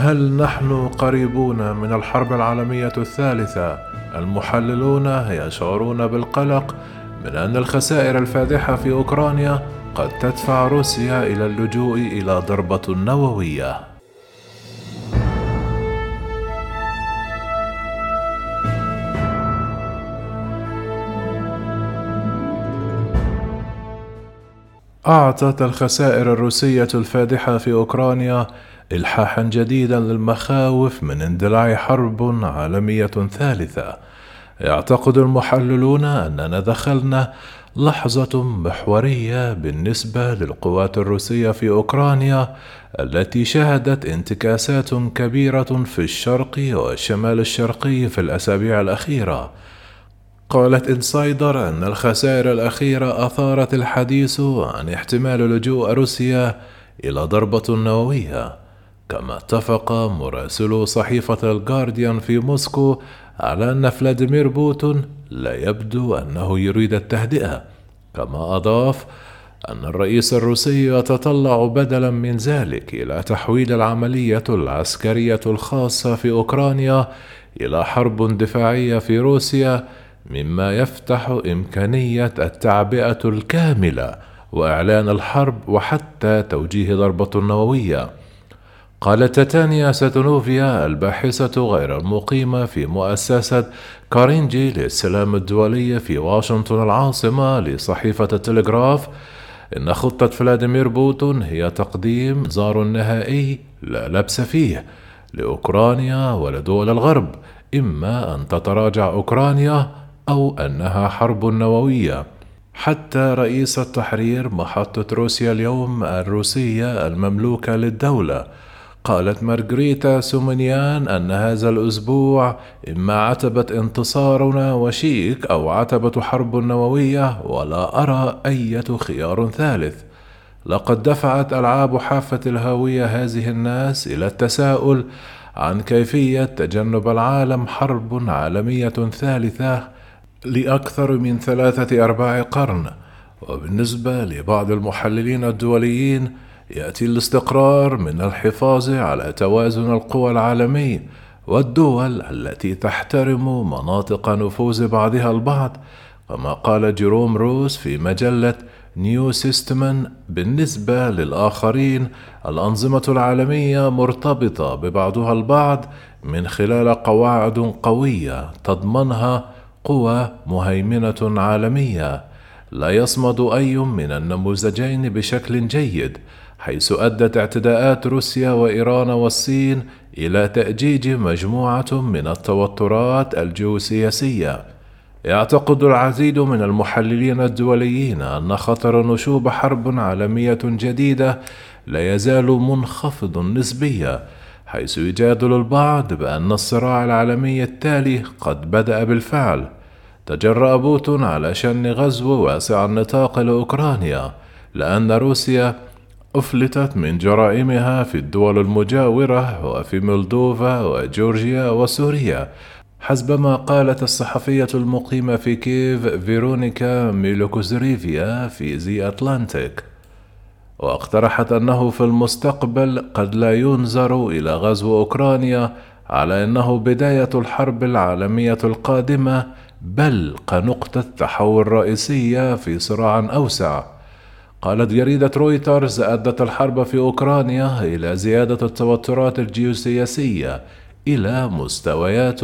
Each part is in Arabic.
هل نحن قريبون من الحرب العالمية الثالثة؟ المحللون يشعرون بالقلق من أن الخسائر الفادحة في أوكرانيا قد تدفع روسيا إلى اللجوء إلى ضربة نووية. أعطت الخسائر الروسية الفادحة في أوكرانيا إلحاحا جديدا للمخاوف من اندلاع حرب عالمية ثالثة. يعتقد المحللون أننا دخلنا لحظة محورية بالنسبة للقوات الروسية في أوكرانيا التي شهدت انتكاسات كبيرة في الشرق والشمال الشرقي في الأسابيع الأخيرة. قالت إنسايدر أن الخسائر الأخيرة أثارت الحديث عن احتمال لجوء روسيا إلى ضربة نووية كما اتفق مراسلو صحيفة الجارديان في موسكو على أن فلاديمير بوتين لا يبدو أنه يريد التهدئة كما أضاف أن الرئيس الروسي يتطلع بدلا من ذلك إلى تحويل العملية العسكرية الخاصة في أوكرانيا إلى حرب دفاعية في روسيا مما يفتح إمكانية التعبئة الكاملة وإعلان الحرب وحتى توجيه ضربة نووية. قالت تاتيانا ستانوفايا الباحثة غير المقيمة في مؤسسة كارنيجي للسلام الدولي في واشنطن العاصمة لصحيفة التلغراف. إن خطة فلاديمير بوتين هي تقديم إنذار نهائي لا لبس فيه لأوكرانيا ولدول الغرب إما أن تتراجع أوكرانيا أو أنها حرب نووية. حتى رئيس التحرير محطة روسيا اليوم الروسية المملوكة للدولة قالت مارغريتا سومنيان أن هذا الأسبوع إما عتبة انتصارنا وشيك أو عتبة حرب نووية ولا أرى أية خيار ثالث. لقد دفعت ألعاب حافة الهاوية هذه الناس إلى التساؤل عن كيفية تجنب العالم حرب عالمية ثالثة لأكثر من ثلاثة أرباع قرن. وبالنسبة لبعض المحللين الدوليين يأتي الاستقرار من الحفاظ على توازن القوى العالمي والدول التي تحترم مناطق نفوذ بعضها البعض كما قال جيروم روس في مجلة نيو ستيتسمان بالنسبة للآخرين الأنظمة العالمية مرتبطة ببعضها البعض من خلال قواعد قوية تضمنها قوى مهيمنة عالمية. لا يصمد أي من النموذجين بشكل جيد حيث أدت اعتداءات روسيا وإيران والصين إلى تأجيج مجموعة من التوترات الجيوسياسية. يعتقد العديد من المحللين الدوليين أن خطر نشوب حرب عالمية جديدة لا يزال منخفض نسبيا حيث يجادل البعض بأن الصراع العالمي التالي قد بدأ بالفعل. تجرأ بوتون على شن غزو واسع النطاق لأوكرانيا لأن روسيا أفلتت من جرائمها في الدول المجاورة وفي مولدوفا وجورجيا وسوريا حسب ما قالت الصحفية المقيمة في كييف فيرونيكا ميلوكوزريفيا في ذي أتلانتيك. واقترحت أنه في المستقبل قد لا ينظر إلى غزو أوكرانيا على أنه بداية الحرب العالمية القادمة بل كنقطة تحول رئيسية في صراع أوسع. قالت جريدة رويترز أدت الحرب في أوكرانيا إلى زيادة التوترات الجيوسياسية إلى مستويات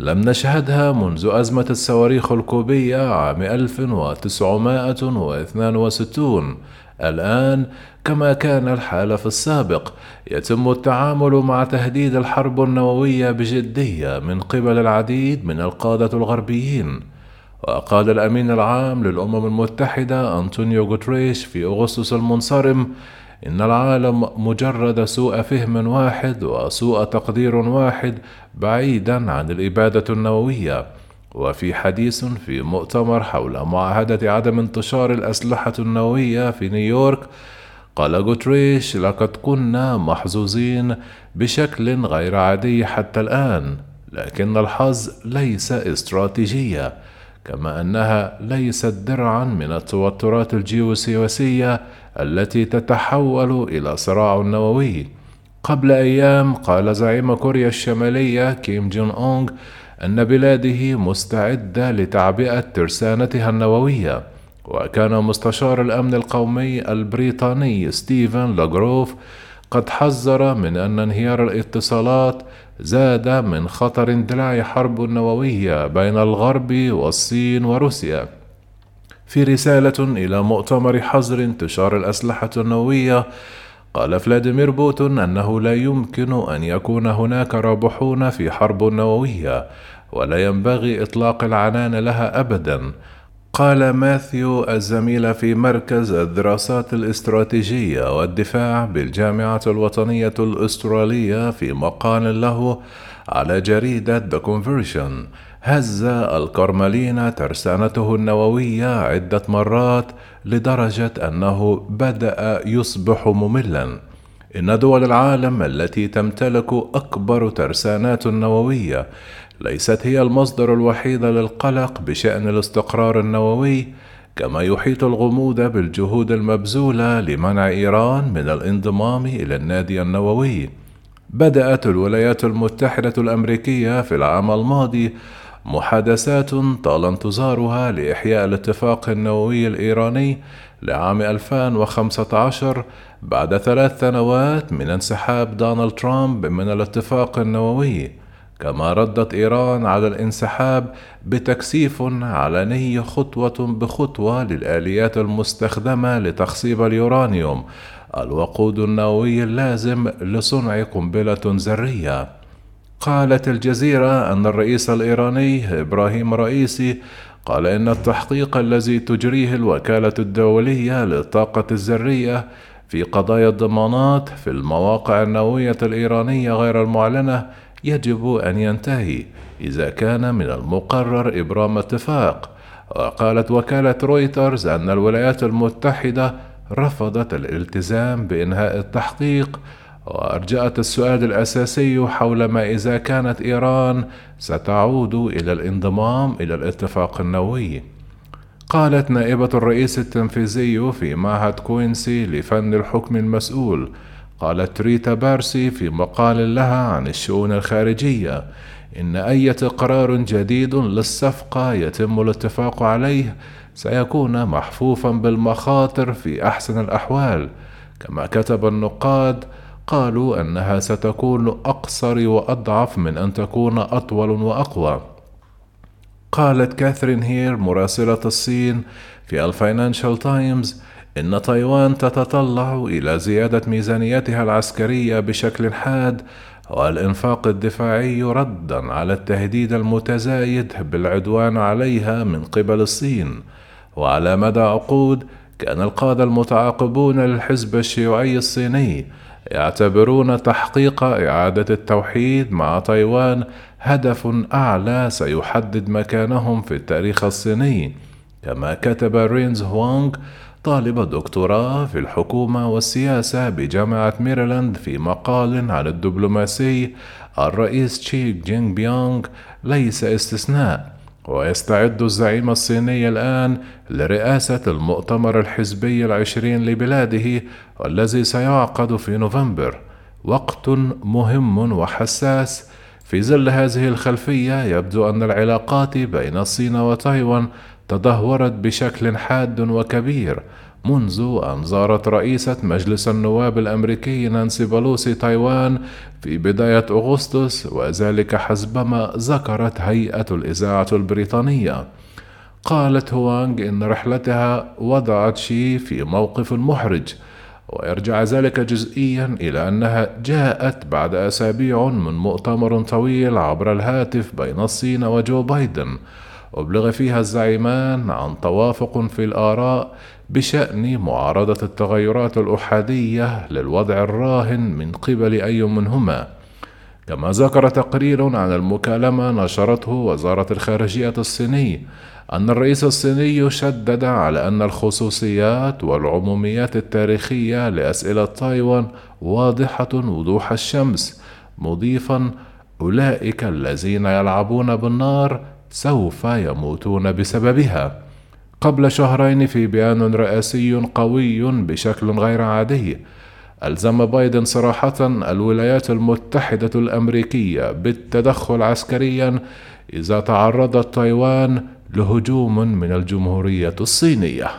لم نشهدها منذ أزمة الصواريخ الكوبية عام 1962 الآن كما كان الحال في السابق يتم التعامل مع تهديد الحرب النووية بجدية من قبل العديد من القادة الغربيين. وقال الأمين العام للأمم المتحدة أنطونيو غوتريش في أغسطس المنصرم إن العالم مجرد سوء فهم واحد وسوء تقدير واحد بعيدا عن الإبادة النووية. وفي حديث في مؤتمر حول معاهدة عدم انتشار الأسلحة النووية في نيويورك قال غوتريش لقد كنا محظوظين بشكل غير عادي حتى الآن لكن الحظ ليس استراتيجية. كما أنها ليست درعا من التوترات الجيوسياسية التي تتحول إلى صراع نووي. قبل أيام قال زعيم كوريا الشمالية كيم جونغ أون أن بلاده مستعدة لتعبئة ترسانتها النووية وكان مستشار الأمن القومي البريطاني ستيفن لوفغروف قد حذر من أن انهيار الاتصالات زاد من خطر اندلاع حرب نووية بين الغرب والصين وروسيا. في رسالة إلى مؤتمر حظر انتشار الأسلحة النووية قال فلاديمير بوتون أنه لا يمكن أن يكون هناك رابحون في حرب نووية ولا ينبغي إطلاق العنان لها أبدا. قال ماثيو الزميل في مركز الدراسات الاستراتيجية والدفاع بالجامعة الوطنية الأسترالية في مقال له على جريدة The Conversion هز الكرملين ترسانته النووية عدة مرات لدرجة أنه بدأ يصبح مملا. إن دول العالم التي تمتلك أكبر ترسانات نووية ليست هي المصدر الوحيد للقلق بشأن الاستقرار النووي كما يحيط الغموض بالجهود المبذولة لمنع إيران من الانضمام إلى النادي النووي. بدأت الولايات المتحدة الأمريكية في العام الماضي محادثات طال انتظارها لإحياء الاتفاق النووي الإيراني لعام 2015 بعد ثلاث سنوات من انسحاب دونالد ترامب من الاتفاق النووي كما ردت إيران على الانسحاب بتكثيف علني خطوة بخطوة للآليات المستخدمة لتخصيب اليورانيوم الوقود النووي اللازم لصنع قنبلة ذرية. قالت الجزيرة أن الرئيس الإيراني إبراهيم رئيسي قال إن التحقيق الذي تجريه الوكالة الدولية للطاقة الذرية في قضايا الضمانات في المواقع النووية الإيرانية غير المعلنة يجب أن ينتهي إذا كان من المقرر إبرام اتفاق. وقالت وكالة رويترز أن الولايات المتحدة رفضت الالتزام بإنهاء التحقيق وأرجأت السؤال الأساسي حول ما إذا كانت إيران ستعود إلى الانضمام إلى الاتفاق النووي. قالت نائبة الرئيس التنفيذي في معهد كوينسي لفن الحكم المسؤول قالت ريتا بارسي في مقال لها عن الشؤون الخارجية إن أي قرار جديد للصفقة يتم الاتفاق عليه سيكون محفوفا بالمخاطر في أحسن الأحوال كما كتب النقاد قالوا أنها ستكون أقصر وأضعف من أن تكون أطول وأقوى. قالت كاثرين هيل مراسلة الصين في الفاينانشال تايمز إن تايوان تتطلع إلى زيادة ميزانيتها العسكرية بشكل حاد والإنفاق الدفاعي ردا على التهديد المتزايد بالعدوان عليها من قبل الصين. وعلى مدى عقود كان القادة المتعاقبون للحزب الشيوعي الصيني يعتبرون تحقيق إعادة التوحيد مع تايوان هدف أعلى سيحدد مكانهم في التاريخ الصيني. كما كتب رينز هوانغ طالب دكتوراه في الحكومة والسياسة بجامعة ميريلاند في مقال عن الدبلوماسي الرئيس شي جين بينغ ليس استثناء. ويستعد الزعيم الصيني الآن لرئاسة المؤتمر الحزبي العشرين لبلاده والذي سيعقد في نوفمبر. وقت مهم وحساس. في ظل هذه الخلفية يبدو أن العلاقات بين الصين وتايوان تدهورت بشكل حاد وكبير منذ أن زارت رئيسة مجلس النواب الأمريكي نانسي بلوسي تايوان في بداية أغسطس وذلك حسبما ذكرت هيئة الإذاعة البريطانية. قالت هوانغ إن رحلتها وضعت شي في موقف محرج ويرجع ذلك جزئيا إلى أنها جاءت بعد أسابيع من مؤتمر طويل عبر الهاتف بين الصين وجو بايدن. أبلغ فيها الزعيمان عن توافق في الآراء بشأن معارضة التغيرات الأحادية للوضع الراهن من قبل أي منهما. كما ذكر تقرير عن المكالمة نشرته وزارة الخارجية الصيني أن الرئيس الصيني شدد على أن الخصوصيات والعموميات التاريخية لأسئلة تايوان واضحة وضوح الشمس مضيفا أولئك الذين يلعبون بالنار سوف يموتون بسببها. قبل شهرين في بيان رئاسي قوي بشكل غير عادي ألزم بايدن صراحة الولايات المتحدة الأمريكية بالتدخل عسكريا إذا تعرضت تايوان لهجوم من الجمهورية الصينية.